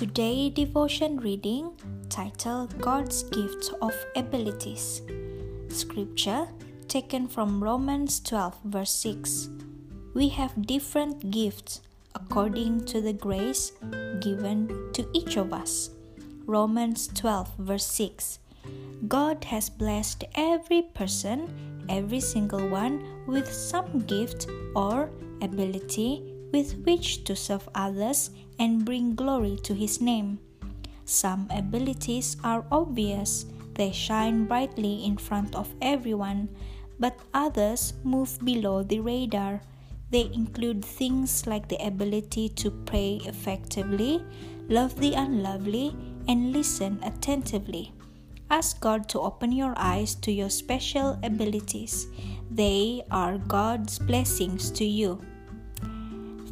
Today devotion reading titled God's Gift of Abilities. Scripture taken from Romans 12 verse 6. We have different gifts according to the grace given to each of us. Romans 12 verse 6. God has blessed every person, every single one, with some gift or ability with which to serve others and bring glory to His name. Some abilities are obvious, they shine brightly in front of everyone, but others move below the radar. They include things like the ability to pray effectively, love the unlovely, and listen attentively. Ask God to open your eyes to your special abilities. They are God's blessings to you.